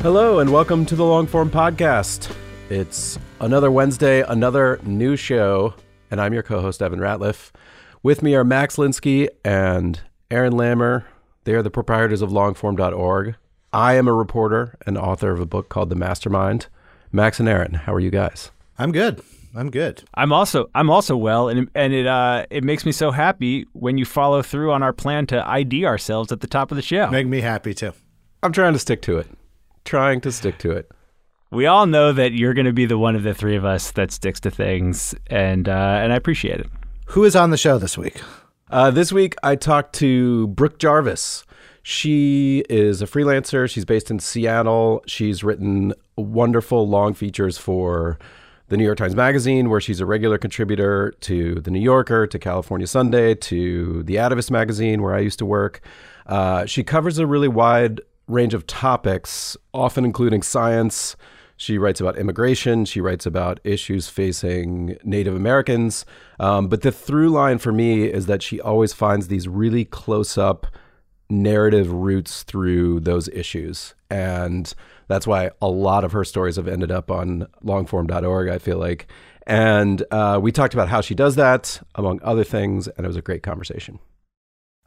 Hello, and welcome to the Longform Podcast. It's another Wednesday, another new show, and I'm your co host, Evan Ratliff. With me are Max Linsky and Aaron Lammer. They are the proprietors of longform.org. I am a reporter and author of a book called The Mastermind. Max and Aaron, how are you guys? I'm good. I'm good. I'm also I'm also well, and and it uh it makes me so happy when you follow through on our plan to ID ourselves at the top of the show. Make me happy too. I'm trying to stick to it. Trying to stick to it. We all know that you're going to be the one of the three of us that sticks to things, and uh, and I appreciate it. Who is on the show this week? Uh, this week, I talked to Brooke Jarvis. She is a freelancer. She's based in Seattle. She's written wonderful long features for the New York Times Magazine, where she's a regular contributor to The New Yorker, to California Sunday, to The Atavist Magazine, where I used to work. Uh, she covers a really wide range of topics, often including science. She writes about immigration. She writes about issues facing Native Americans. Um, but the through line for me is that she always finds these really close up narrative roots through those issues. And that's why a lot of her stories have ended up on longform.org, I feel like. And uh, we talked about how she does that, among other things, and it was a great conversation.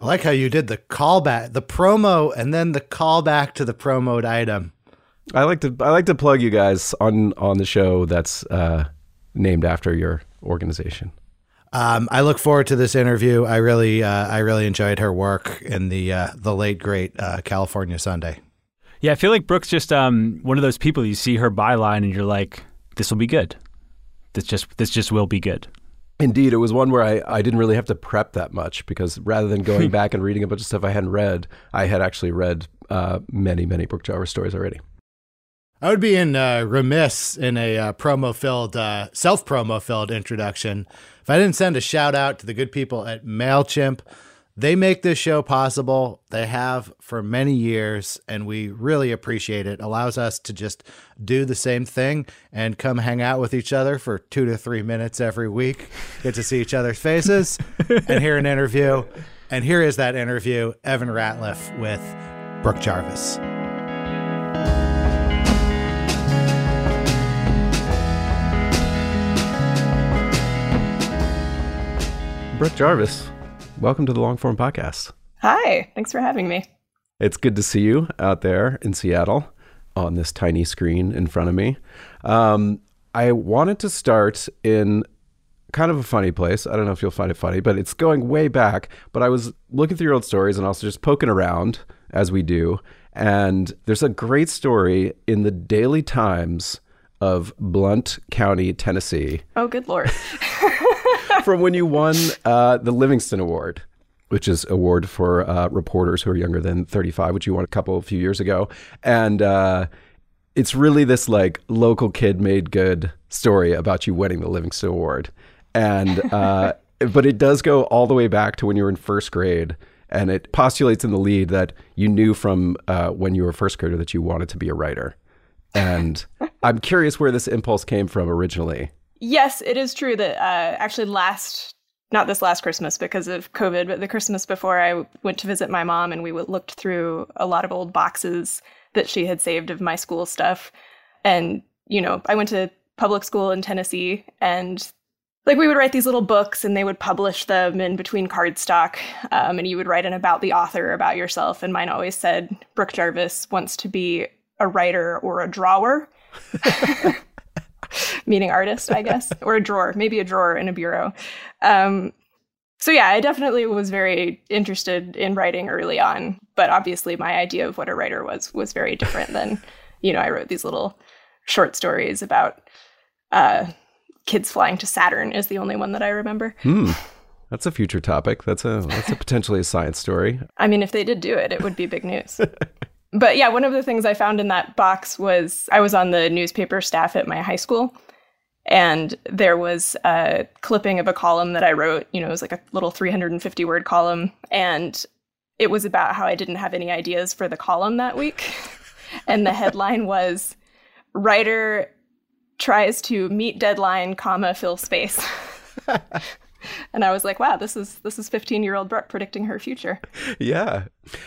I like how you did the callback, the promo, and then the callback to the promoed item. I like to I like to plug you guys on on the show that's uh, named after your organization. Um, I look forward to this interview. I really uh, I really enjoyed her work in the uh, the late great uh, California Sunday. Yeah, I feel like Brooke's just um, one of those people. You see her byline, and you're like, "This will be good. This just this just will be good." Indeed, it was one where I, I didn't really have to prep that much because rather than going back and reading a bunch of stuff I hadn't read, I had actually read uh, many, many Jarvis stories already. I would be in uh, remiss in a uh, promo filled, uh, self promo filled introduction if I didn't send a shout out to the good people at MailChimp. They make this show possible. They have for many years, and we really appreciate it. it. Allows us to just do the same thing and come hang out with each other for two to three minutes every week. Get to see each other's faces and hear an interview. And here is that interview Evan Ratliff with Brooke Jarvis. Brooke Jarvis, welcome to the Longform Podcast. Hi, thanks for having me. It's good to see you out there in Seattle on this tiny screen in front of me. Um, I wanted to start in kind of a funny place. I don't know if you'll find it funny, but it's going way back. But I was looking through your old stories and also just poking around as we do. And there's a great story in the Daily Times of Blount County, Tennessee. Oh, good lord. from when you won uh, the Livingston Award, which is award for uh, reporters who are younger than 35, which you won a couple a few years ago, and uh, it's really this like local kid made good story about you winning the Livingston Award, and uh, but it does go all the way back to when you were in first grade. And it postulates in the lead that you knew from uh, when you were first grader that you wanted to be a writer. And I'm curious where this impulse came from originally. Yes, it is true that uh, actually last not this last Christmas because of COVID, but the Christmas before, I went to visit my mom and we looked through a lot of old boxes that she had saved of my school stuff. And, you know, I went to public school in Tennessee and like we would write these little books and they would publish them in between cardstock um, and you would write an about the author about yourself and mine always said brooke jarvis wants to be a writer or a drawer meaning artist i guess or a drawer maybe a drawer in a bureau um, so yeah i definitely was very interested in writing early on but obviously my idea of what a writer was was very different than you know i wrote these little short stories about uh, kids flying to Saturn is the only one that I remember. Hmm. That's a future topic. That's a that's a potentially a science story. I mean, if they did do it, it would be big news. but yeah, one of the things I found in that box was I was on the newspaper staff at my high school, and there was a clipping of a column that I wrote. You know, it was like a little 350 word column, and it was about how I didn't have any ideas for the column that week. and the headline was writer tries to meet deadline, comma, fill space. and I was like, wow, this is this is 15 year old Brooke predicting her future. Yeah,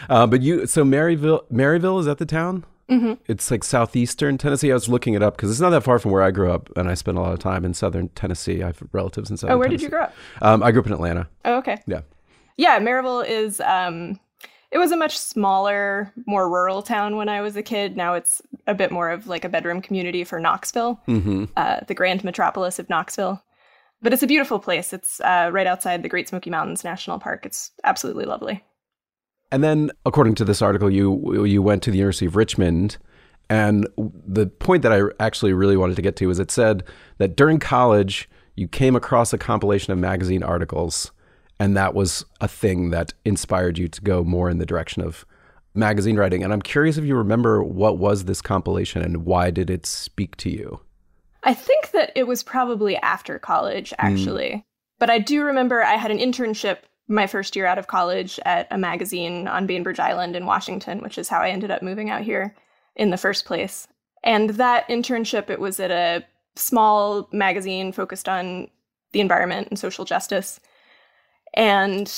uh, but you so Maryville, Maryville is that the town? Mm-hmm. It's like southeastern Tennessee. I was looking it up because it's not that far from where I grew up, and I spent a lot of time in southern Tennessee. I have relatives in southern. Oh, where Tennessee. did you grow up? Um, I grew up in Atlanta. Oh, okay. Yeah. Yeah, Maryville is um, it was a much smaller, more rural town when I was a kid. Now it's a bit more of like a bedroom community for Knoxville, mm-hmm. uh, the grand metropolis of Knoxville. But it's a beautiful place. It's uh, right outside the Great Smoky Mountains National Park. It's absolutely lovely. And then, according to this article, you you went to the University of Richmond, and the point that I actually really wanted to get to is it said that during college you came across a compilation of magazine articles and that was a thing that inspired you to go more in the direction of magazine writing. And I'm curious if you remember what was this compilation and why did it speak to you? I think that it was probably after college, hmm. actually. Mm. But I do remember I had an internship my first year out of college at a magazine on Bainbridge Island in Washington, which is how I ended up moving out here in the first place. And that internship, it was at a small magazine focused on the environment and social justice. And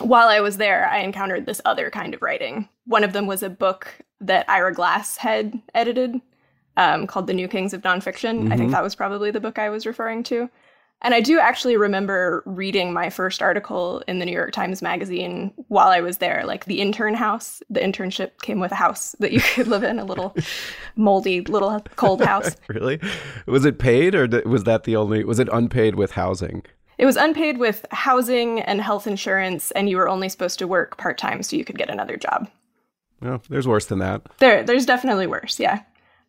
while I was there, I encountered this other kind of writing. One of them was a book that Ira Glass had edited um, called The New Kings of Nonfiction. Mm-hmm. I think mm-hmm. that was probably the book I was referring to. And I do actually remember reading my first article in the New York Times Magazine while I was there, like the intern house. The internship came with a house that you could live in, a little moldy, little cold house. really? Was it paid or was that the only, was it unpaid with housing? It was unpaid with housing and health insurance, and you were only supposed to work part time so you could get another job. Well, there's worse than that. There, there's definitely worse, yeah.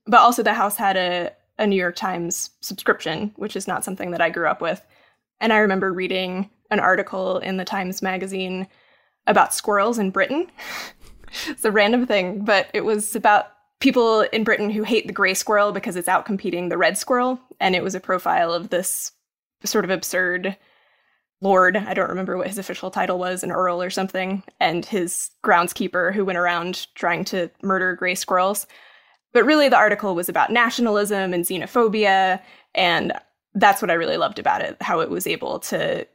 But also, the house had a, a New York Times subscription, which is not something that I grew up with. And I remember reading an article in the Times Magazine about squirrels in Britain. it's a random thing, but it was about people in Britain who hate the gray squirrel because it's out competing the red squirrel. And it was a profile of this sort of absurd lord, I don't remember what his official title was, an earl or something, and his groundskeeper who went around trying to murder gray squirrels. But really, the article was about nationalism and xenophobia, and that's what I really loved about it how it was able to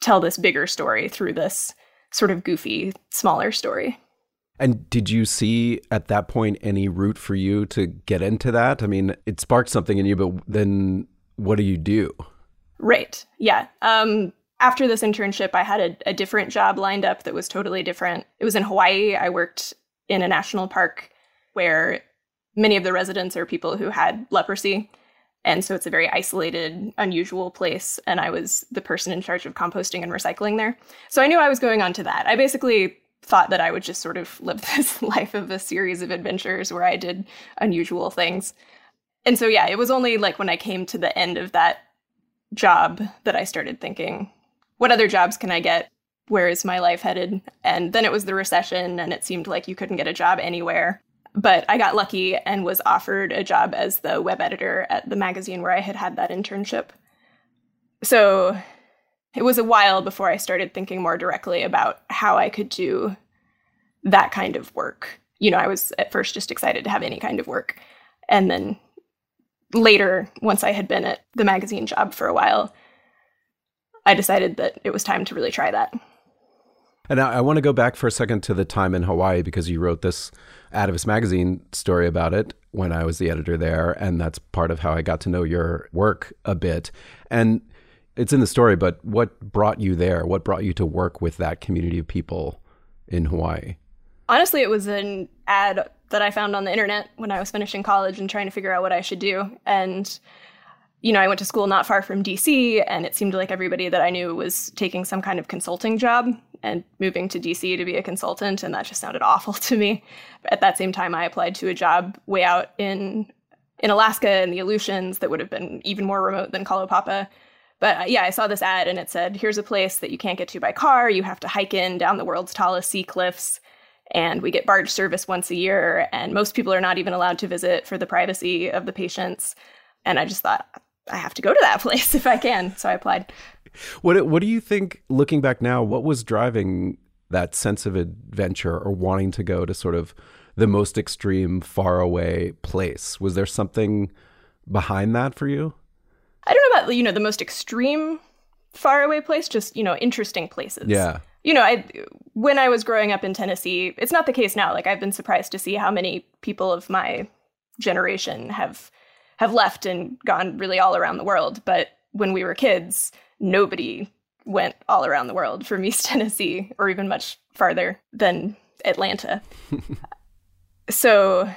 tell this bigger story through this sort of goofy, smaller story. And did you see at that point any route for you to get into that? I mean, it sparked something in you, but then what do you do? Right. Yeah. Um, after this internship, I had a, a different job lined up that was totally different. It was in Hawaii. I worked in a national park where many of the residents are people who had leprosy. And so it's a very isolated, unusual place. And I was the person in charge of composting and recycling there. So I knew I was going on to that. I basically thought that I would just sort of live this life of a series of adventures where I did unusual things. And so, yeah, it was only like when I came to the end of that job that I started thinking, what other jobs can I get? Where is my life headed? And then it was the recession, and it seemed like you couldn't get a job anywhere. But I got lucky and was offered a job as the web editor at the magazine where I had had that internship. So it was a while before I started thinking more directly about how I could do that kind of work. You know, I was at first just excited to have any kind of work. And then later, once I had been at the magazine job for a while, I decided that it was time to really try that. And I, I want to go back for a second to the time in Hawaii because you wrote this Atavist Magazine story about it when I was the editor there. And that's part of how I got to know your work a bit. And it's in the story, but what brought you there? What brought you to work with that community of people in Hawaii? Honestly, it was an ad that I found on the internet when I was finishing college and trying to figure out what I should do. And you know, I went to school not far from DC, and it seemed like everybody that I knew was taking some kind of consulting job and moving to DC to be a consultant, and that just sounded awful to me. At that same time, I applied to a job way out in in Alaska in the Aleutians that would have been even more remote than Kalaupapa. But uh, yeah, I saw this ad and it said, "Here's a place that you can't get to by car. You have to hike in down the world's tallest sea cliffs." And we get barge service once a year, and most people are not even allowed to visit for the privacy of the patients. And I just thought, I have to go to that place if I can. So I applied. What What do you think, looking back now, what was driving that sense of adventure or wanting to go to sort of the most extreme, far away place? Was there something behind that for you? I don't know about you know the most extreme far away place, just you know interesting places. Yeah. You know, I when I was growing up in Tennessee, it's not the case now. Like I've been surprised to see how many people of my generation have have left and gone really all around the world. But when we were kids, nobody went all around the world from East Tennessee or even much farther than Atlanta. so,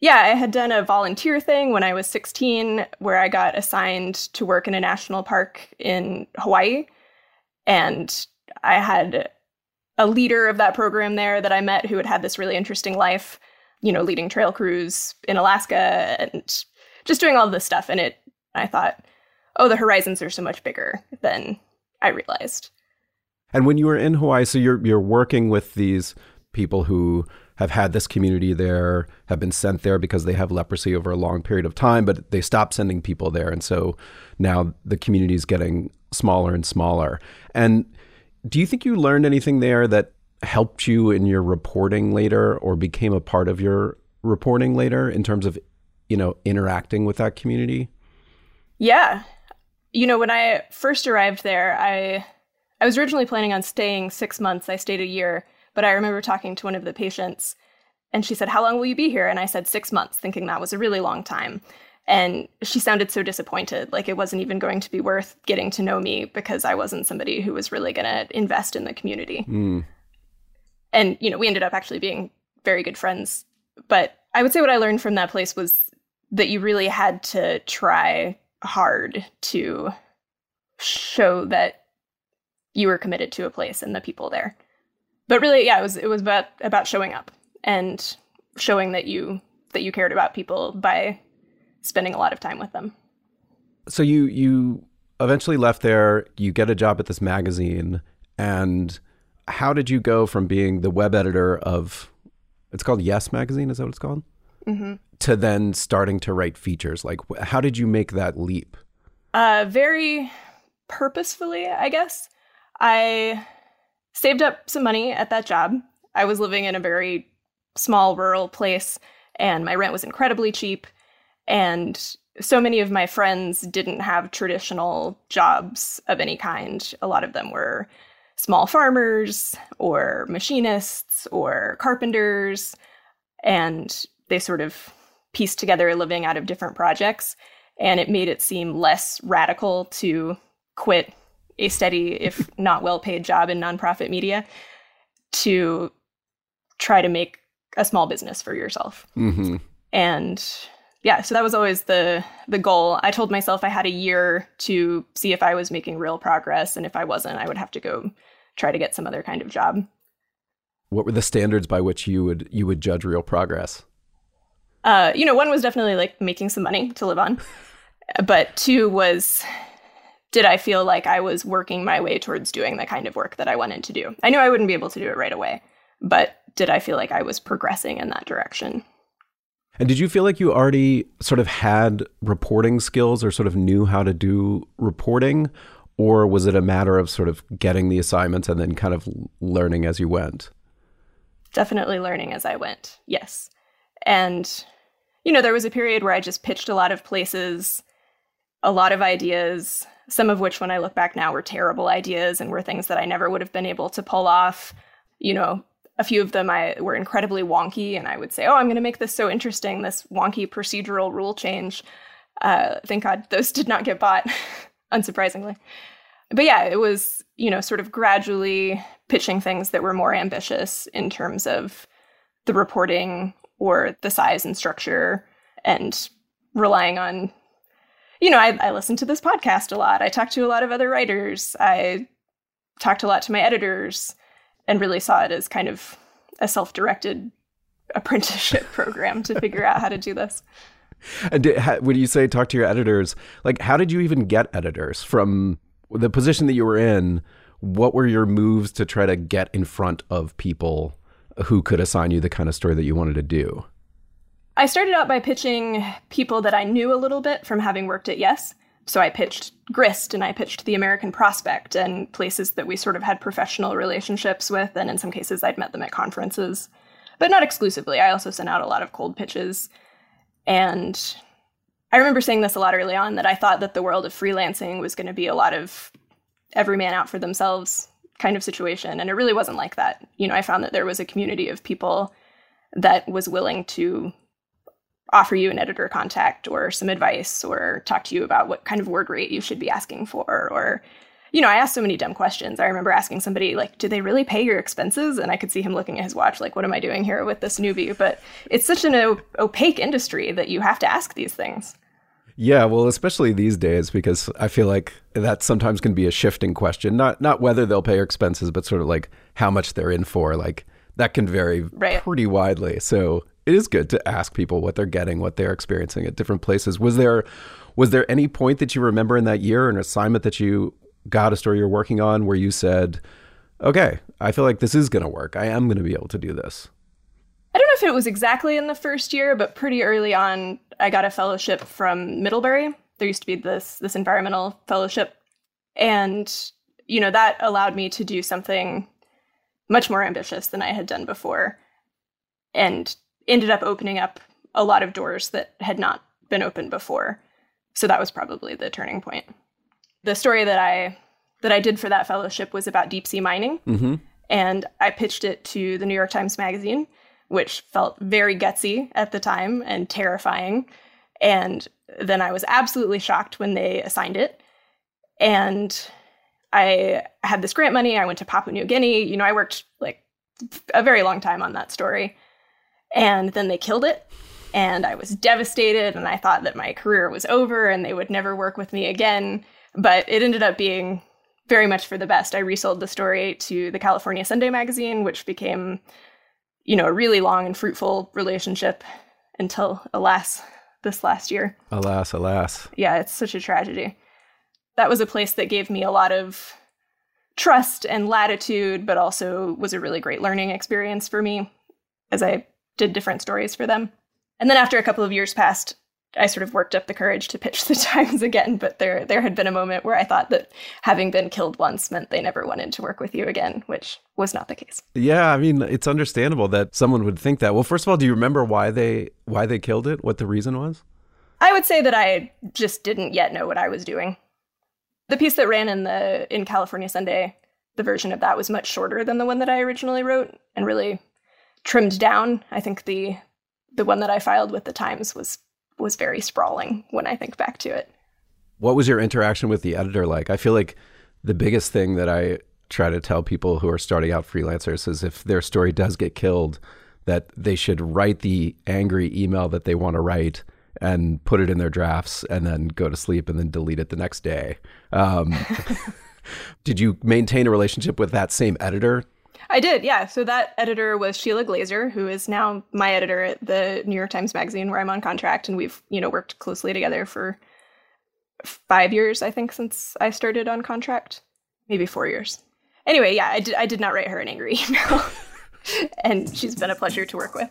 yeah, I had done a volunteer thing when I was 16 where I got assigned to work in a national park in Hawaii. And I had a leader of that program there that I met who had had this really interesting life, you know, leading trail crews in Alaska and just doing all this stuff. And it, I thought, oh, the horizons are so much bigger than I realized. And when you were in Hawaii, so you're you're working with these people who have had this community there, have been sent there because they have leprosy over a long period of time, but they stopped sending people there, and so now the community is getting smaller and smaller. And do you think you learned anything there that helped you in your reporting later, or became a part of your reporting later in terms of you know, interacting with that community? Yeah. You know, when I first arrived there, I I was originally planning on staying 6 months. I stayed a year, but I remember talking to one of the patients and she said, "How long will you be here?" and I said 6 months, thinking that was a really long time. And she sounded so disappointed, like it wasn't even going to be worth getting to know me because I wasn't somebody who was really going to invest in the community. Mm. And, you know, we ended up actually being very good friends. But I would say what I learned from that place was that you really had to try hard to show that you were committed to a place and the people there. But really, yeah, it was it was about about showing up and showing that you that you cared about people by spending a lot of time with them. So you you eventually left there, you get a job at this magazine and how did you go from being the web editor of it's called Yes magazine, is that what it's called? Mm-hmm to then starting to write features? Like, how did you make that leap? Uh, very purposefully, I guess. I saved up some money at that job. I was living in a very small rural place, and my rent was incredibly cheap. And so many of my friends didn't have traditional jobs of any kind. A lot of them were small farmers or machinists or carpenters. And they sort of pieced together a living out of different projects. And it made it seem less radical to quit a steady, if not well paid job in nonprofit media to try to make a small business for yourself. Mm-hmm. And yeah, so that was always the the goal. I told myself I had a year to see if I was making real progress, and if I wasn't, I would have to go try to get some other kind of job. What were the standards by which you would you would judge real progress? Uh, you know, one was definitely like making some money to live on, but two was did I feel like I was working my way towards doing the kind of work that I wanted to do? I knew I wouldn't be able to do it right away, but did I feel like I was progressing in that direction? And did you feel like you already sort of had reporting skills or sort of knew how to do reporting? Or was it a matter of sort of getting the assignments and then kind of learning as you went? Definitely learning as I went, yes. And you know, there was a period where I just pitched a lot of places a lot of ideas, some of which, when I look back now, were terrible ideas and were things that I never would have been able to pull off. You know, a few of them I were incredibly wonky, and I would say, "Oh, I'm going to make this so interesting, this wonky procedural rule change." Uh, thank God those did not get bought, unsurprisingly. But yeah, it was you know sort of gradually pitching things that were more ambitious in terms of the reporting or the size and structure, and relying on. You know, I, I listened to this podcast a lot. I talked to a lot of other writers. I talked a lot to my editors and really saw it as kind of a self-directed apprenticeship program to figure out how to do this. And did, how, when you say talk to your editors, like how did you even get editors from the position that you were in? What were your moves to try to get in front of people who could assign you the kind of story that you wanted to do? I started out by pitching people that I knew a little bit from having worked at Yes. So I pitched Grist and I pitched The American Prospect and places that we sort of had professional relationships with. And in some cases, I'd met them at conferences, but not exclusively. I also sent out a lot of cold pitches. And I remember saying this a lot early on that I thought that the world of freelancing was going to be a lot of every man out for themselves kind of situation. And it really wasn't like that. You know, I found that there was a community of people that was willing to offer you an editor contact or some advice or talk to you about what kind of word rate you should be asking for or you know i asked so many dumb questions i remember asking somebody like do they really pay your expenses and i could see him looking at his watch like what am i doing here with this newbie but it's such an o- opaque industry that you have to ask these things yeah, well, especially these days, because I feel like that sometimes can be a shifting question. Not not whether they'll pay your expenses, but sort of like how much they're in for. Like that can vary right. pretty widely. So it is good to ask people what they're getting, what they're experiencing at different places. Was there was there any point that you remember in that year, an assignment that you got a story you're working on where you said, "Okay, I feel like this is going to work. I am going to be able to do this." I don't know if it was exactly in the first year, but pretty early on, I got a fellowship from Middlebury. There used to be this this environmental fellowship, and you know that allowed me to do something much more ambitious than I had done before, and ended up opening up a lot of doors that had not been opened before. So that was probably the turning point. The story that I that I did for that fellowship was about deep sea mining, mm-hmm. and I pitched it to the New York Times Magazine, which felt very gutsy at the time and terrifying. And then I was absolutely shocked when they assigned it. And I had this grant money. I went to Papua New Guinea. You know, I worked like a very long time on that story. And then they killed it. And I was devastated. And I thought that my career was over and they would never work with me again. But it ended up being very much for the best. I resold the story to the California Sunday magazine, which became, you know, a really long and fruitful relationship until, alas, this last year. Alas, alas. Yeah, it's such a tragedy. That was a place that gave me a lot of trust and latitude, but also was a really great learning experience for me as I did different stories for them. And then after a couple of years passed, I sort of worked up the courage to pitch the Times again, but there there had been a moment where I thought that having been killed once meant they never wanted to work with you again, which was not the case. Yeah, I mean, it's understandable that someone would think that. Well, first of all, do you remember why they why they killed it? What the reason was? I would say that I just didn't yet know what I was doing. The piece that ran in the in California Sunday, the version of that was much shorter than the one that I originally wrote and really trimmed down. I think the the one that I filed with the Times was was very sprawling when I think back to it. What was your interaction with the editor like? I feel like the biggest thing that I try to tell people who are starting out freelancers is if their story does get killed, that they should write the angry email that they want to write and put it in their drafts and then go to sleep and then delete it the next day. Um, did you maintain a relationship with that same editor I did, yeah. So that editor was Sheila Glaser, who is now my editor at the New York Times Magazine, where I'm on contract, and we've you know worked closely together for five years, I think, since I started on contract, maybe four years. Anyway, yeah, I did. I did not write her an angry email, and she's been a pleasure to work with.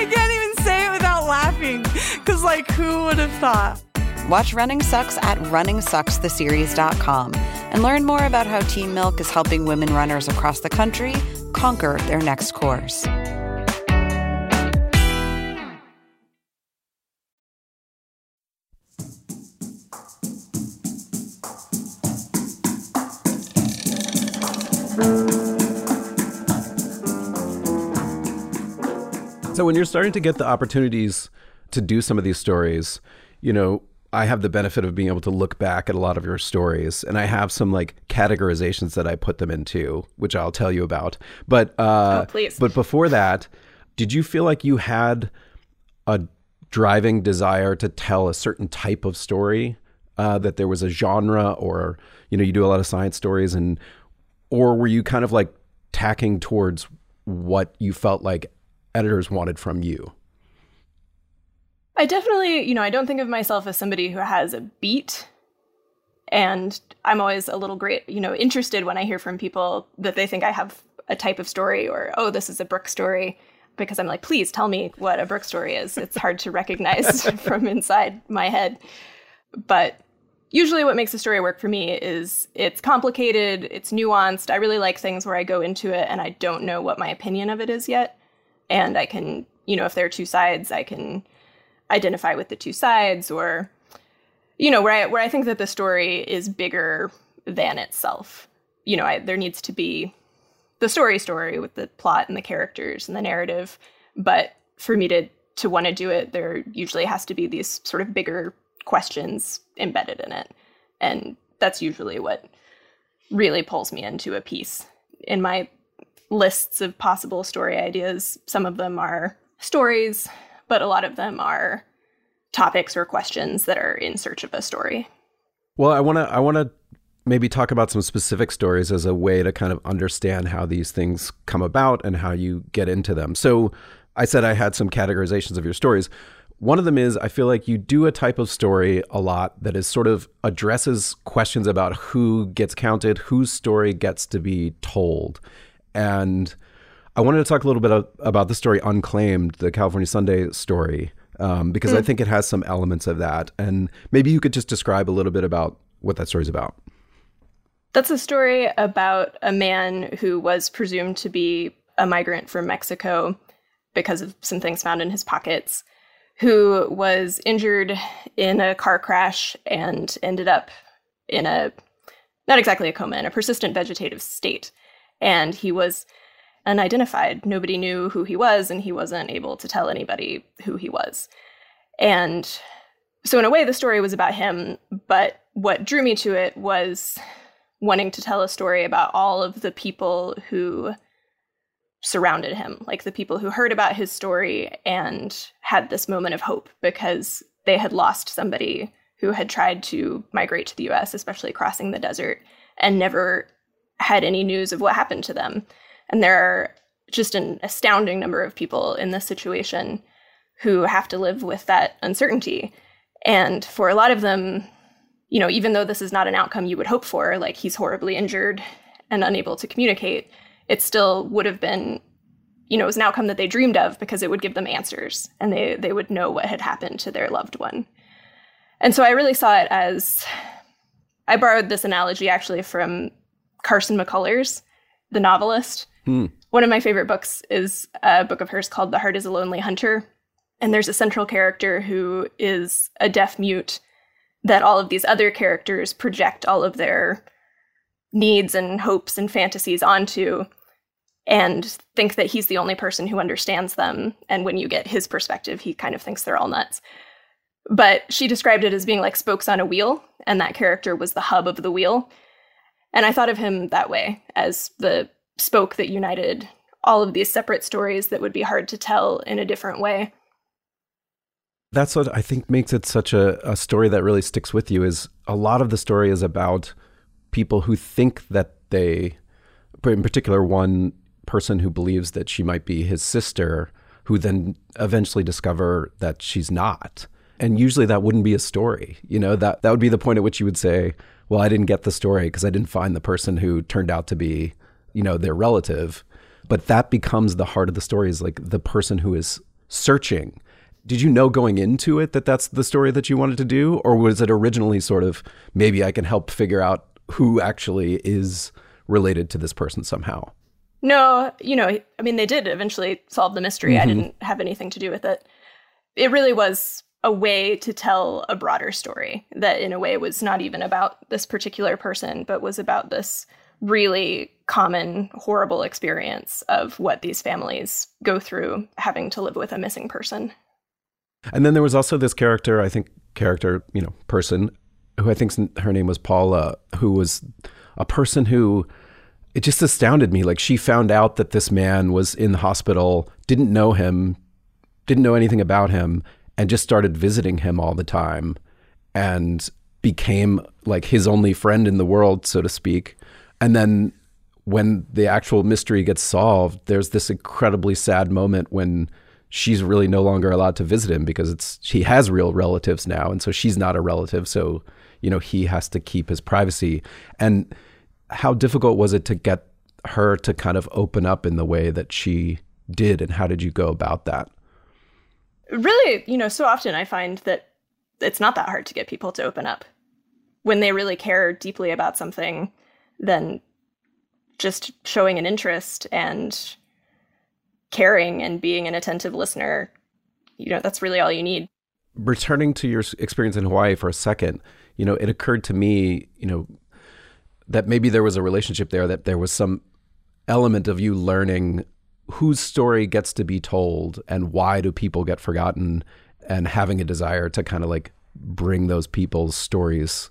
I can't even say it without laughing, because, like, who would have thought? Watch Running Sucks at runningsuckstheseries.com and learn more about how Team Milk is helping women runners across the country conquer their next course. So when you're starting to get the opportunities to do some of these stories, you know, I have the benefit of being able to look back at a lot of your stories, and I have some like categorizations that I put them into, which I'll tell you about. But uh, Oh, please. but before that, did you feel like you had a driving desire to tell a certain type of story? Uh, that there was a genre, or you know, you do a lot of science stories, and or were you kind of like tacking towards what you felt like editors wanted from you? I definitely, you know, I don't think of myself as somebody who has a beat. And I'm always a little great, you know, interested when I hear from people that they think I have a type of story or, oh, this is a Brooke story. Because I'm like, please tell me what a Brooke story is. It's hard to recognize from inside my head. But usually what makes a story work for me is it's complicated, it's nuanced. I really like things where I go into it and I don't know what my opinion of it is yet. And I can, you know, if there are two sides, I can identify with the two sides or you know where I where I think that the story is bigger than itself. You know, I, there needs to be the story story with the plot and the characters and the narrative, but for me to to want to do it, there usually has to be these sort of bigger questions embedded in it. And that's usually what really pulls me into a piece. In my lists of possible story ideas, some of them are stories, but a lot of them are topics or questions that are in search of a story. Well, I want to I want to maybe talk about some specific stories as a way to kind of understand how these things come about and how you get into them. So, I said I had some categorizations of your stories. One of them is I feel like you do a type of story a lot that is sort of addresses questions about who gets counted, whose story gets to be told. And I wanted to talk a little bit of, about the story Unclaimed, the California Sunday story, um, because I think it has some elements of that. And maybe you could just describe a little bit about what that story's about. That's a story about a man who was presumed to be a migrant from Mexico because of some things found in his pockets, who was injured in a car crash and ended up in a not exactly a coma, in a persistent vegetative state. And he was unidentified. Nobody knew who he was, and he wasn't able to tell anybody who he was. And so, in a way, the story was about him, but what drew me to it was wanting to tell a story about all of the people who surrounded him, like the people who heard about his story and had this moment of hope because they had lost somebody who had tried to migrate to the US, especially crossing the desert, and never had any news of what happened to them. And there are just an astounding number of people in this situation who have to live with that uncertainty. And for a lot of them, you know, even though this is not an outcome you would hope for, like he's horribly injured and unable to communicate, it still would have been, you know, it was an outcome that they dreamed of because it would give them answers and they, they would know what had happened to their loved one. And so I really saw it as I borrowed this analogy actually from Carson McCullers, the novelist. Hmm. One of my favorite books is a book of hers called The Heart is a Lonely Hunter. And there's a central character who is a deaf mute that all of these other characters project all of their needs and hopes and fantasies onto and think that he's the only person who understands them. And when you get his perspective, he kind of thinks they're all nuts. But she described it as being like spokes on a wheel, and that character was the hub of the wheel. And I thought of him that way as the spoke that united all of these separate stories that would be hard to tell in a different way. That's what I think makes it such a, a story that really sticks with you is a lot of the story is about people who think that they in particular one person who believes that she might be his sister who then eventually discover that she's not. And usually that wouldn't be a story. You know, that that would be the point at which you would say, well, I didn't get the story because I didn't find the person who turned out to be, you know, their relative. But that becomes the heart of the story is like the person who is searching. Did you know going into it that that's the story that you wanted to do? Or was it originally sort of maybe i can help figure out who actually is related to this person somehow no you know i mean they did eventually solve the mystery. Mm-hmm. i didn't have anything to do with it. It really was a way to tell a broader story that in a way was not even about this particular person but was about this really common horrible experience of what these families go through having to live with a missing person and then there was also this character, I think, character, you know, person who I think her name was Paula, who was a person who it just astounded me. Like she found out that this man was in the hospital, didn't know him, didn't know anything about him, and just started visiting him all the time and became like his only friend in the world, so to speak. And then when the actual mystery gets solved, there's this incredibly sad moment when she's really no longer allowed to visit him because it's he has real relatives now and so she's not a relative so you know he has to keep his privacy and how difficult was it to get her to kind of open up in the way that she did and how did you go about that really you know so often i find that it's not that hard to get people to open up when they really care deeply about something then just showing an interest and caring and being an attentive listener, you know, that's really all you need. Returning to your experience in Hawaii for a second, you know, it occurred to me, you know, that maybe there was a relationship there, that there was some element of you learning whose story gets to be told and why do people get forgotten and having a desire to kind of like bring those people's stories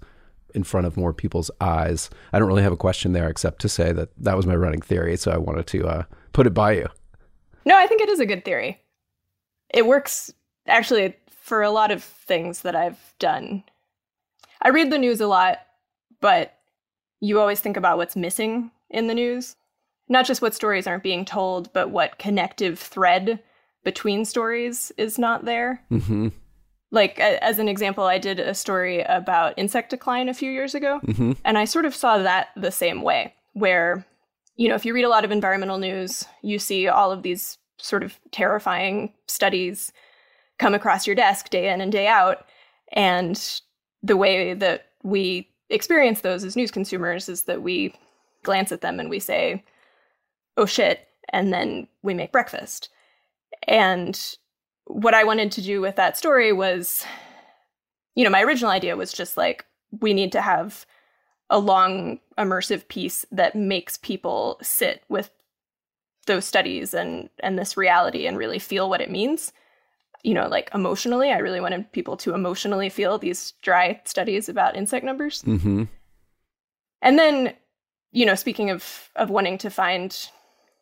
in front of more people's eyes. I don't really have a question there except to say that that was my running theory. So I wanted to uh, put it by you. No, I think it is a good theory. It works actually for a lot of things that I've done. I read the news a lot, but you always think about what's missing in the news. Not just what stories aren't being told, but what connective thread between stories is not there. Mm-hmm. Like, as an example, I did a story about insect decline a few years ago, mm-hmm. and I sort of saw that the same way, where you know, if you read a lot of environmental news, you see all of these sort of terrifying studies come across your desk day in and day out. And the way that we experience those as news consumers is that we glance at them and we say, oh shit, and then we make breakfast. And what I wanted to do with that story was, you know, my original idea was just like, we need to have a long immersive piece that makes people sit with those studies and and this reality and really feel what it means you know like emotionally i really wanted people to emotionally feel these dry studies about insect numbers Mm-hmm. and then you know speaking of of wanting to find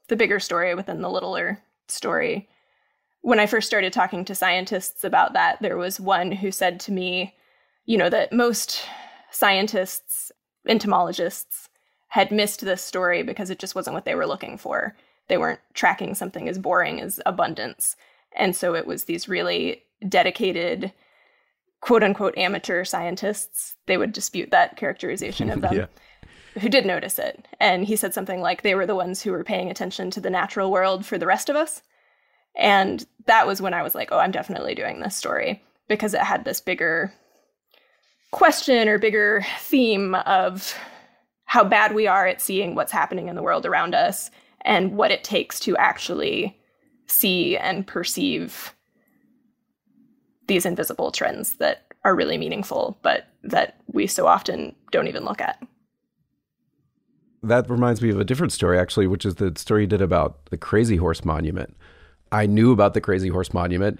the bigger story within the littler story. When i first started talking to scientists about that there was one who said to me you know that most scientists entomologists had missed this story because it just wasn't what they were looking for. They weren't tracking something as boring as abundance. And so it was these really dedicated quote unquote amateur scientists. They would dispute that characterization of them. Yeah. Who did notice it. And he said something like they were the ones who were paying attention to the natural world for the rest of us. And that was when I was like, oh, I'm definitely doing this story because it had this bigger question or bigger theme of how bad we are at seeing what's happening in the world around us and what it takes to actually see and perceive these invisible trends that are really meaningful, but that we so often don't even look at. That reminds me of a different story, actually, which is the story you did about the Crazy Horse Monument. I knew about the Crazy Horse Monument.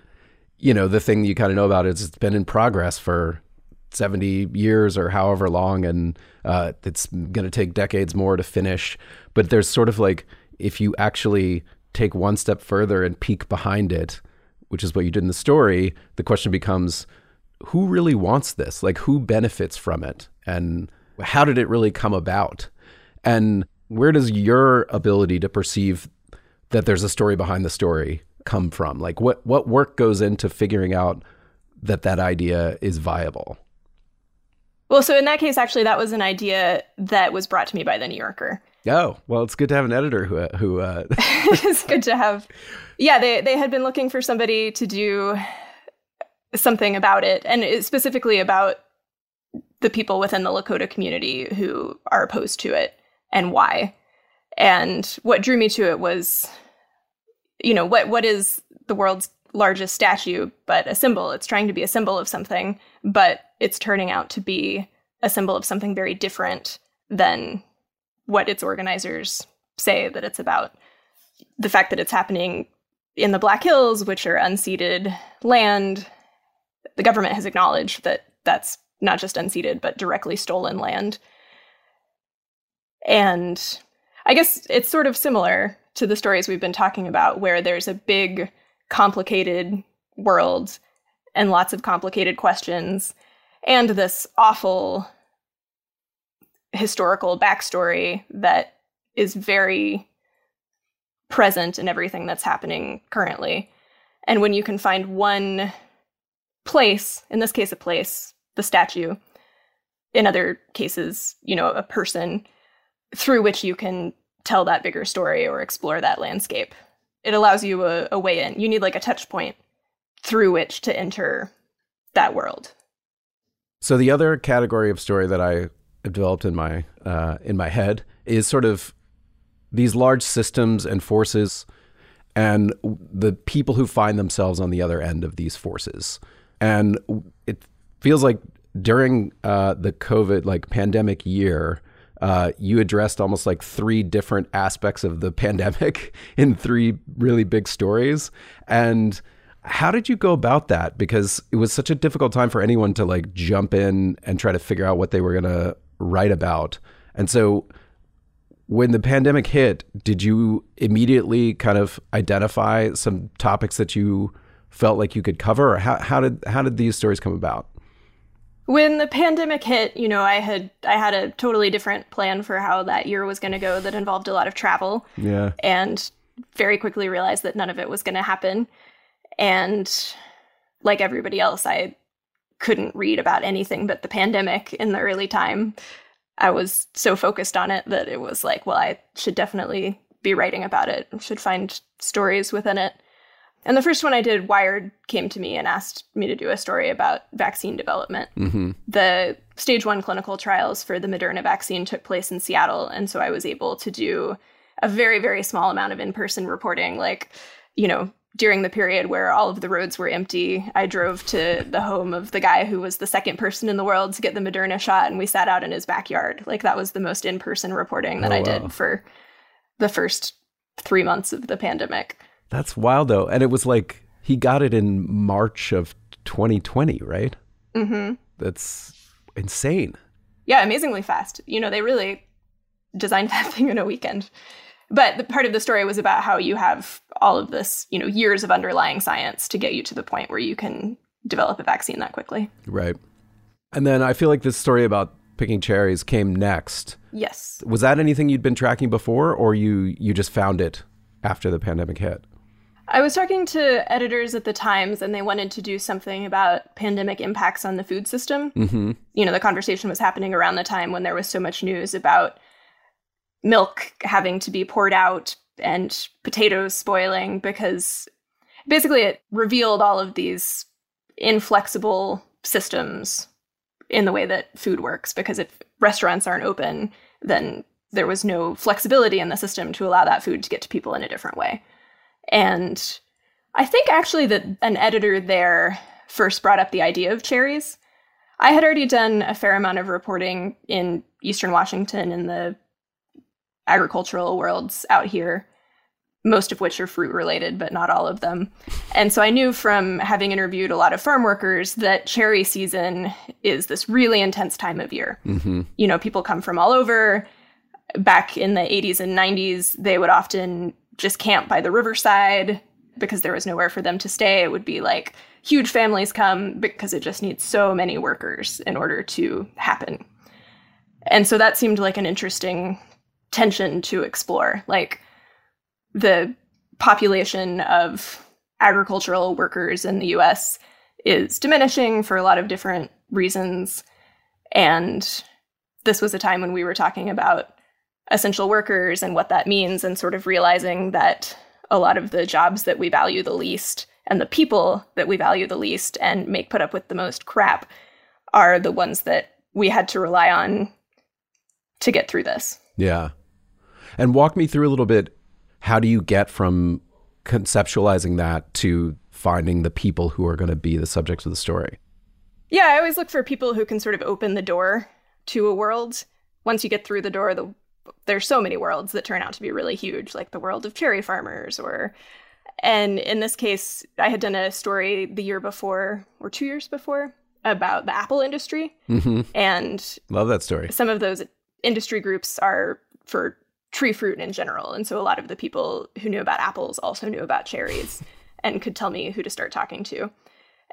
You know, the thing you kind of know about is it's been in progress for 70 years or however long, and uh, it's going to take decades more to finish. But there's sort of like, if you actually take one step further and peek behind it, which is what you did in the story, the question becomes who really wants this? Like, who benefits from it? And how did it really come about? And where does your ability to perceive that there's a story behind the story come from? Like, what, what work goes into figuring out that that idea is viable? Well, so in that case, actually, that was an idea that was brought to me by the New Yorker. Oh, well, it's good to have an editor who, who, uh, it's good to have. Yeah, they, they had been looking for somebody to do something about it, and it- specifically about the people within the Lakota community who are opposed to it and why. And what drew me to it was, you know, what what is the world's largest statue but a symbol? It's trying to be a symbol of something, but it's turning out to be a symbol of something very different than what its organizers say that it's about. The fact that it's happening in the Black Hills, which are unceded land, the government has acknowledged that that's not just unceded, but directly stolen land. And I guess it's sort of similar to the stories we've been talking about, where there's a big, complicated world and lots of complicated questions, and this awful historical backstory that is very present in everything that's happening currently. And when you can find one place, in this case, a place, the statue, in other cases, you know, a person through which you can tell that bigger story or explore that landscape. It allows you a, a way in. You need like a touch point through which to enter that world. So the other category of story that I have developed in my uh, in my head is sort of these large systems and forces, and the people who find themselves on the other end of these forces. And it feels like during uh, the COVID like pandemic year, uh, you addressed almost like three different aspects of the pandemic in three really big stories, and how did you go about that? Because it was such a difficult time for anyone to like jump in and try to figure out what they were going to write about. And so when the pandemic hit, did you immediately kind of identify some topics that you felt like you could cover or how, how did how did these stories come about? When the pandemic hit, you know, I had I had a totally different plan for how that year was going to go that involved a lot of travel. Yeah. And very quickly realized that none of it was going to happen. And like everybody else, I couldn't read about anything but the pandemic in the early time. I was so focused on it that it was like, well, I should definitely be writing about it. I should find stories within it. And the first one I did, Wired came to me and asked me to do a story about vaccine development. Mm-hmm. The stage one clinical trials for the Moderna vaccine took place in Seattle. And so I was able to do a very, very small amount of in person reporting, like, you know, during the period where all of the roads were empty, I drove to the home of the guy who was the second person in the world to get the Moderna shot, and we sat out in his backyard. Like that was the most in person reporting that Oh, I wow. did for the first three months of the pandemic. That's wild though. And it was like he got it in March of 2020, right? hmm That's insane. Yeah, amazingly fast. You know, they really designed that thing in a weekend. But the part of the story was about how you have all of this, you know, years of underlying science to get you to the point where you can develop a vaccine that quickly. Right. And then I feel like this story about picking cherries came next. Yes. Was that anything you'd been tracking before or you you just found it after the pandemic hit? I was talking to editors at the Times and they wanted to do something about pandemic impacts on the food system. Mhm. You know, the conversation was happening around the time when there was so much news about milk having to be poured out and potatoes spoiling because basically it revealed all of these inflexible systems in the way that food works because if restaurants aren't open then there was no flexibility in the system to allow that food to get to people in a different way and i think actually that an editor there first brought up the idea of cherries i had already done a fair amount of reporting in eastern washington in the agricultural worlds out here most of which are fruit related, but not all of them. And so I knew from having interviewed a lot of farm workers that cherry season is this really intense time of year. Mm-hmm. You know, people come from all over. Back in the 80s and 90s, they would often just camp by the riverside because there was nowhere for them to stay. It would be like huge families come because it just needs so many workers in order to happen. And so that seemed like an interesting tension to explore. Like, the population of agricultural workers in the US is diminishing for a lot of different reasons. And this was a time when we were talking about essential workers and what that means, and sort of realizing that a lot of the jobs that we value the least and the people that we value the least and make put up with the most crap are the ones that we had to rely on to get through this. Yeah. And walk me through a little bit how do you get from conceptualizing that to finding the people who are going to be the subjects of the story? Yeah, I always look for people who can sort of open the door to a world. Once you get through the door, the there's so many worlds that turn out to be really huge, like the world of cherry farmers or and in this case, I had done a story the year before or 2 years before about the apple industry Mm-hmm. and Love that story. some of those industry groups are for tree fruit in general. And so a lot of the people who knew about apples also knew about cherries and could tell me who to start talking to.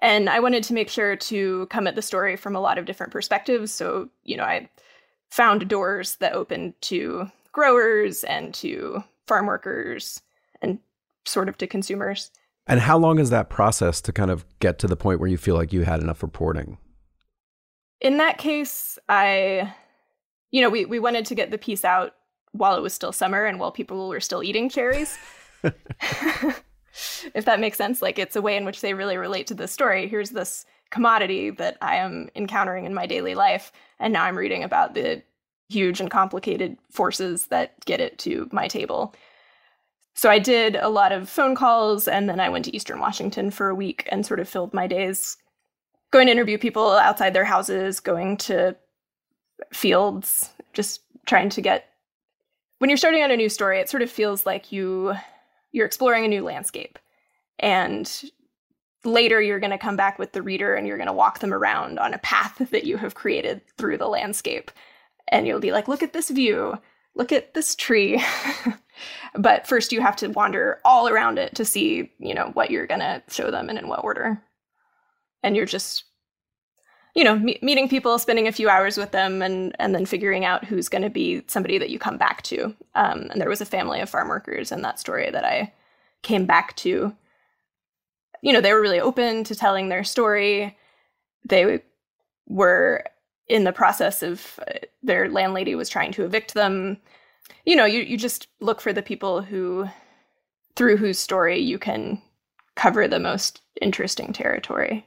And I wanted to make sure to come at the story from a lot of different perspectives. So, you know, I found doors that opened to growers and to farm workers and sort of to consumers. And how long is that process to kind of get to the point where you feel like you had enough reporting? In that case, I, you know, we, we wanted to get the piece out while it was still summer and while people were still eating cherries. if that makes sense, like it's a way in which they really relate to the story. Here's this commodity that I am encountering in my daily life, and now I'm reading about the huge and complicated forces that get it to my table. So I did a lot of phone calls, and then I went to Eastern Washington for a week and sort of filled my days going to interview people outside their houses, going to fields, just trying to get when you're starting on a new story, it sort of feels like you you're exploring a new landscape. And later you're going to come back with the reader and you're going to walk them around on a path that you have created through the landscape. And you'll be like, "Look at this view. Look at this tree." but first you have to wander all around it to see, you know, what you're going to show them and in what order. And you're just you know, me- meeting people, spending a few hours with them, and and then figuring out who's going to be somebody that you come back to. Um, and there was a family of farm workers in that story that I came back to. You know, they were really open to telling their story. They were in the process of uh, their landlady was trying to evict them. You know, you you just look for the people who, through whose story you can cover the most interesting territory.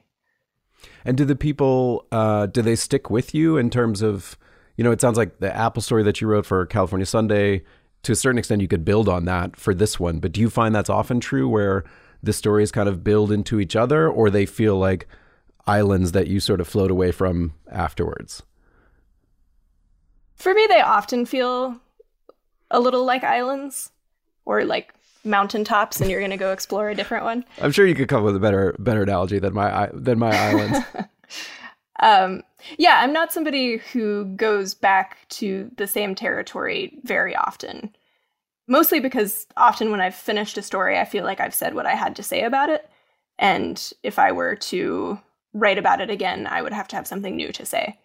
And do the people, uh, do they stick with you in terms of, you know, it sounds like the Apple story that you wrote for California Sunday, to a certain extent, you could build on that for this one. But do you find that's often true where the stories kind of build into each other or they feel like islands that you sort of float away from afterwards? For me, they often feel a little like islands or like mountaintops and you're going to go explore a different one. I'm sure you could come up with a better better analogy than my than my islands. um, yeah, I'm not somebody who goes back to the same territory very often. Mostly because often when I've finished a story, I feel like I've said what I had to say about it. And if I were to write about it again, I would have to have something new to say.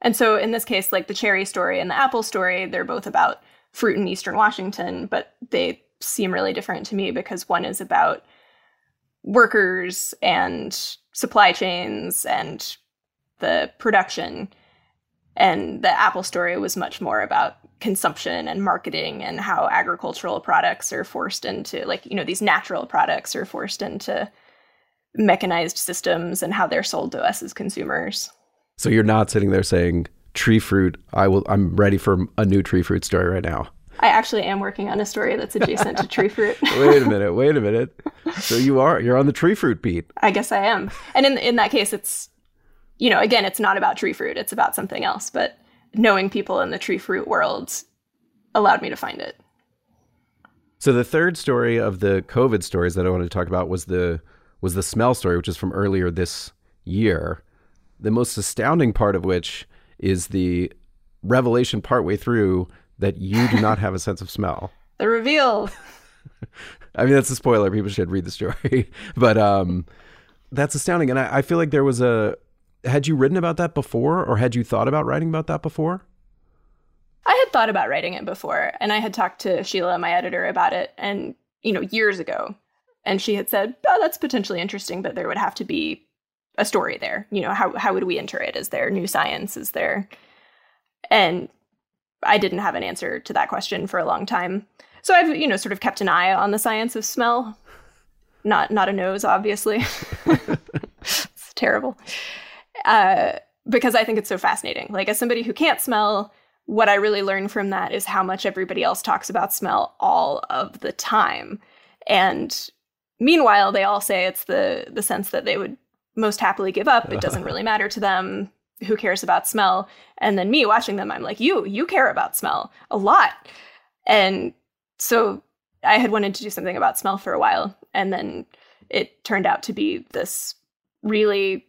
And so in this case, like the cherry story and the apple story, they're both about fruit in Eastern Washington, but they seem really different to me because one is about workers and supply chains and the production. And the Apple story was much more about consumption and marketing and how agricultural products are forced into, like, you know, these natural products are forced into mechanized systems and how they're sold to us as consumers. So you're not sitting there saying, tree fruit, I will I'm ready for a new tree fruit story right now. I actually am working on a story that's adjacent to tree fruit. wait a minute, wait a minute. So you are you're on the tree fruit beat. I guess I am. And in in that case it's you know, again, it's not about tree fruit, it's about something else, but knowing people in the tree fruit world allowed me to find it. So the third story of the COVID stories that I wanted to talk about was the was the smell story, which is from earlier this year. The most astounding part of which is the revelation partway through that you do not have a sense of smell. The reveal. I mean, that's a spoiler. People should read the story, but um, that's astounding. And I, I feel like there was a. Had you written about that before, or had you thought about writing about that before? I had thought about writing it before, and I had talked to Sheila, my editor, about it, and you know, years ago, and she had said, "Oh, that's potentially interesting, but there would have to be a story there. You know, how how would we enter it? Is there new science? Is there?" And I didn't have an answer to that question for a long time. So I've, you know, sort of kept an eye on the science of smell. Not not a nose, obviously. it's terrible. Uh, because I think it's so fascinating. Like as somebody who can't smell, what I really learned from that is how much everybody else talks about smell all of the time. And meanwhile, they all say it's the the sense that they would most happily give up. It doesn't really matter to them who cares about smell and then me watching them i'm like you you care about smell a lot and so i had wanted to do something about smell for a while and then it turned out to be this really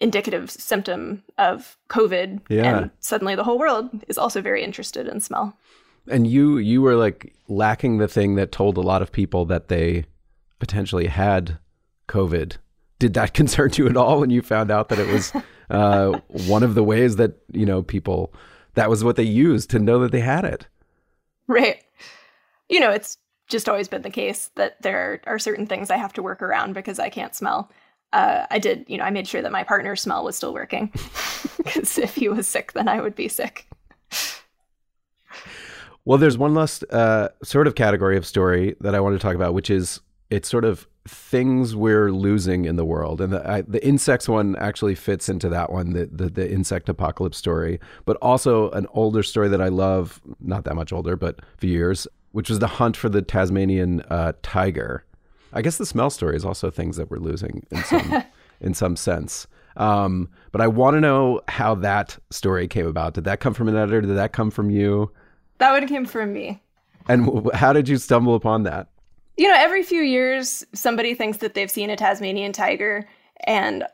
indicative symptom of covid yeah. and suddenly the whole world is also very interested in smell and you you were like lacking the thing that told a lot of people that they potentially had covid did that concern you at all when you found out that it was uh, one of the ways that you know people that was what they used to know that they had it. Right. You know, it's just always been the case that there are certain things I have to work around because I can't smell. Uh, I did, you know, I made sure that my partner's smell was still working because if he was sick, then I would be sick. Well, there's one last uh, sort of category of story that I want to talk about, which is it's sort of things we're losing in the world, and the I, the insects one actually fits into that one, the, the the insect apocalypse story, but also an older story that I love, not that much older, but few years, which was the hunt for the Tasmanian uh, tiger. I guess the smell story is also things that we're losing in some in some sense. Um, but I want to know how that story came about. Did that come from an editor? Did that come from you? That one came from me. And how did you stumble upon that? You know, every few years, somebody thinks that they've seen a Tasmanian tiger, and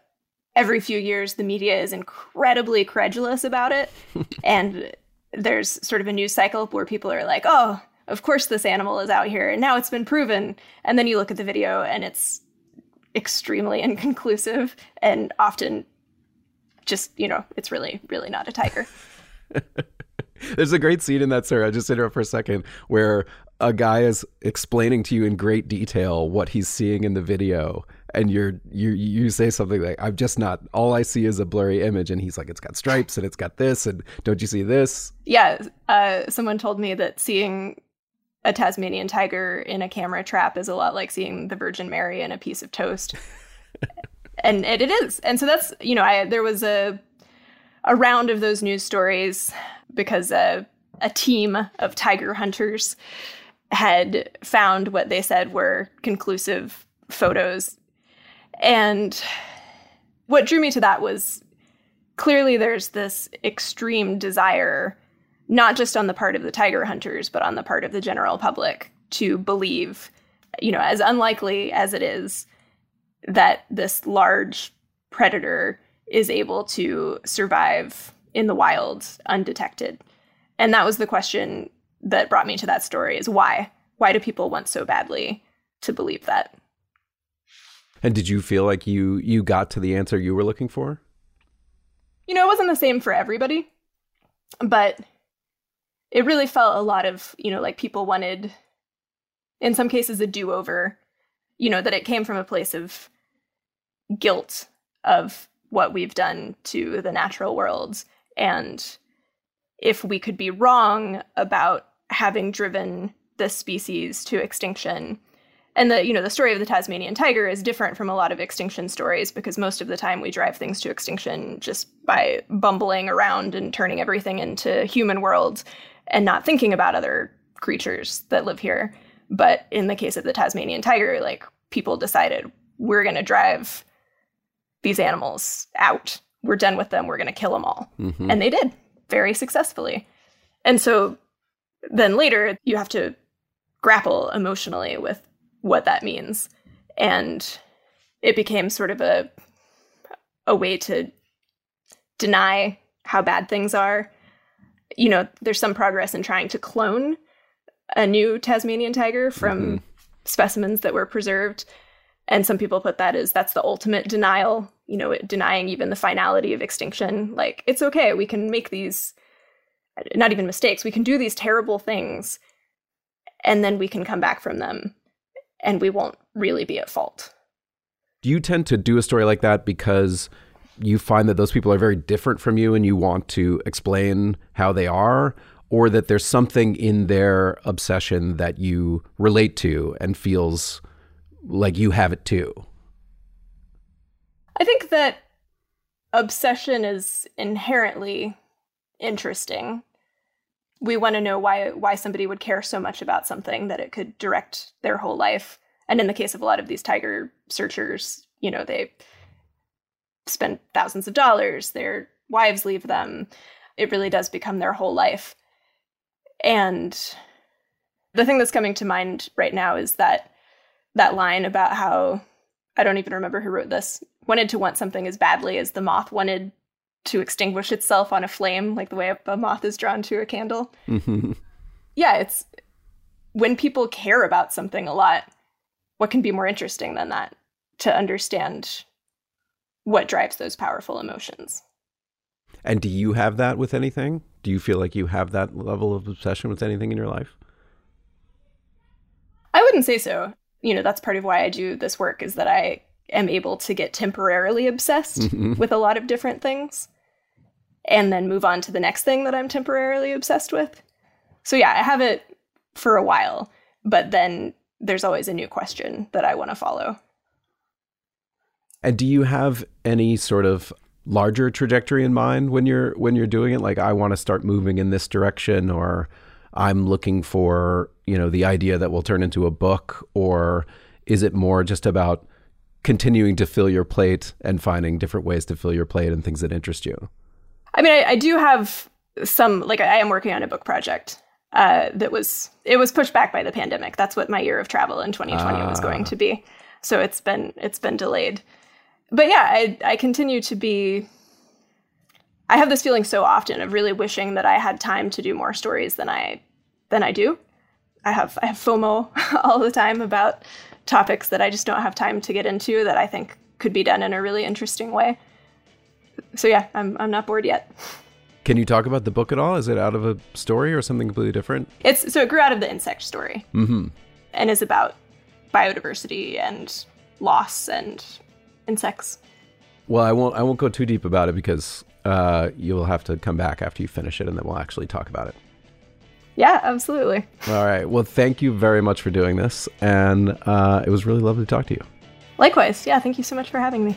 every few years, the media is incredibly credulous about it. and there's sort of a news cycle where people are like, oh, of course this animal is out here, and now it's been proven. And then you look at the video, and it's extremely inconclusive and often just, you know, it's really, really not a tiger. There's a great scene in that, sir. I just interrupt for a second, where a guy is explaining to you in great detail what he's seeing in the video and you're you you say something like i'm just not all i see is a blurry image and he's like it's got stripes and it's got this and don't you see this yeah uh, someone told me that seeing a tasmanian tiger in a camera trap is a lot like seeing the virgin mary in a piece of toast and, and it is and so that's you know i there was a a round of those news stories because uh, a team of tiger hunters had found what they said were conclusive photos. And what drew me to that was clearly there's this extreme desire, not just on the part of the tiger hunters, but on the part of the general public to believe, you know, as unlikely as it is, that this large predator is able to survive in the wild undetected. And that was the question that brought me to that story is why? Why do people want so badly to believe that? And did you feel like you you got to the answer you were looking for? You know, it wasn't the same for everybody, but it really felt a lot of, you know, like people wanted in some cases a do-over, you know, that it came from a place of guilt of what we've done to the natural world. And if we could be wrong about having driven this species to extinction and the you know the story of the tasmanian tiger is different from a lot of extinction stories because most of the time we drive things to extinction just by bumbling around and turning everything into human worlds and not thinking about other creatures that live here. But in the case of the tasmanian tiger like people decided we're going to drive these animals out. We're done with them. We're going to kill them all. Mhm. and they did very successfully. And so then later you have to grapple emotionally with what that means. And it became sort of a a way to deny how bad things are you know there's some progress in trying to clone a new tasmanian tiger from mm-hmm. specimens that were preserved. And some people put that as that's the ultimate denial you know denying even the finality of extinction. Like it's okay we can make these not even mistakes we can do these terrible things and then we can come back from them and we won't really be at fault. Do you tend to do a story like that because you find that those people are very different from you and you want to explain how they are? Or that there's something in their obsession that you relate to and feels like you have it too? i think that obsession is inherently interesting we want to know why why somebody would care so much about something that it could direct their whole life and in the case of a lot of these tiger searchers you know they spend thousands of dollars their wives leave them. It really does become their whole life. And the thing that's coming to mind right now is that that line about how I don't even remember who wrote this wanted to want something as badly as the moth wanted to extinguish itself on a flame, like the way a moth is drawn to a candle. Mm-hmm. Yeah, it's when people care about something a lot, what can be more interesting than that? To understand what drives those powerful emotions? And do you have that with anything? Do you feel like you have that level of obsession with anything in your life? I wouldn't say so. You know, that's part of why I do this work is that I am able to get temporarily obsessed Mhm. with a lot of different things and then move on to the next thing that I'm temporarily obsessed with. So yeah, I have it for a while, but then there's always a new question that I want to follow. And do you have any sort of larger trajectory in mind when you're when you're doing it? Like I want to start moving in this direction or I'm looking for, you know, the idea that will turn into a book or is it more just about continuing to fill your plate and finding different ways to fill your plate and things that interest you? I mean, I, I do have some like I am working on a book project uh, that was it was pushed back by the pandemic. That's what my year of travel in 2020 was going Ah. to be. So it's been it's been delayed. But yeah, I I continue to be. I have this feeling so often of really wishing that I had time to do more stories than I than I do. I have I have FOMO all the time about topics that I just don't have time to get into that I think could be done in a really interesting way. So yeah, I'm I'm not bored yet. Can you talk about the book at all? Is it out of a story or something completely different? It's so it grew out of the insect story Mhm. and is about biodiversity and loss and insects. Well, I won't I won't go too deep about it because uh, you'll have to come back after you finish it and then we'll actually talk about it. Yeah, absolutely. All right. Well, thank you very much for doing this. And uh, it was really lovely to talk to you. Likewise. Yeah, thank you so much for having me.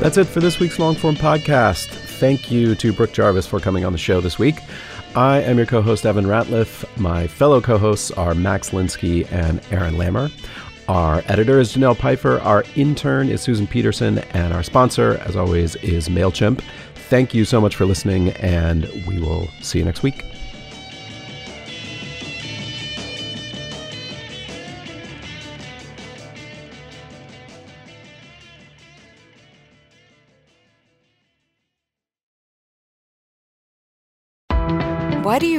That's it for this week's long form podcast. Thank you to Brooke Jarvis for coming on the show this week. I am your co host, Evan Ratliff. My fellow co hosts are Max Linsky and Aaron Lammer. Our editor is Janelle Pfeiffer. Our intern is Susan Peterson. And our sponsor, as always, is MailChimp. Thank you so much for listening, and we will see you next week.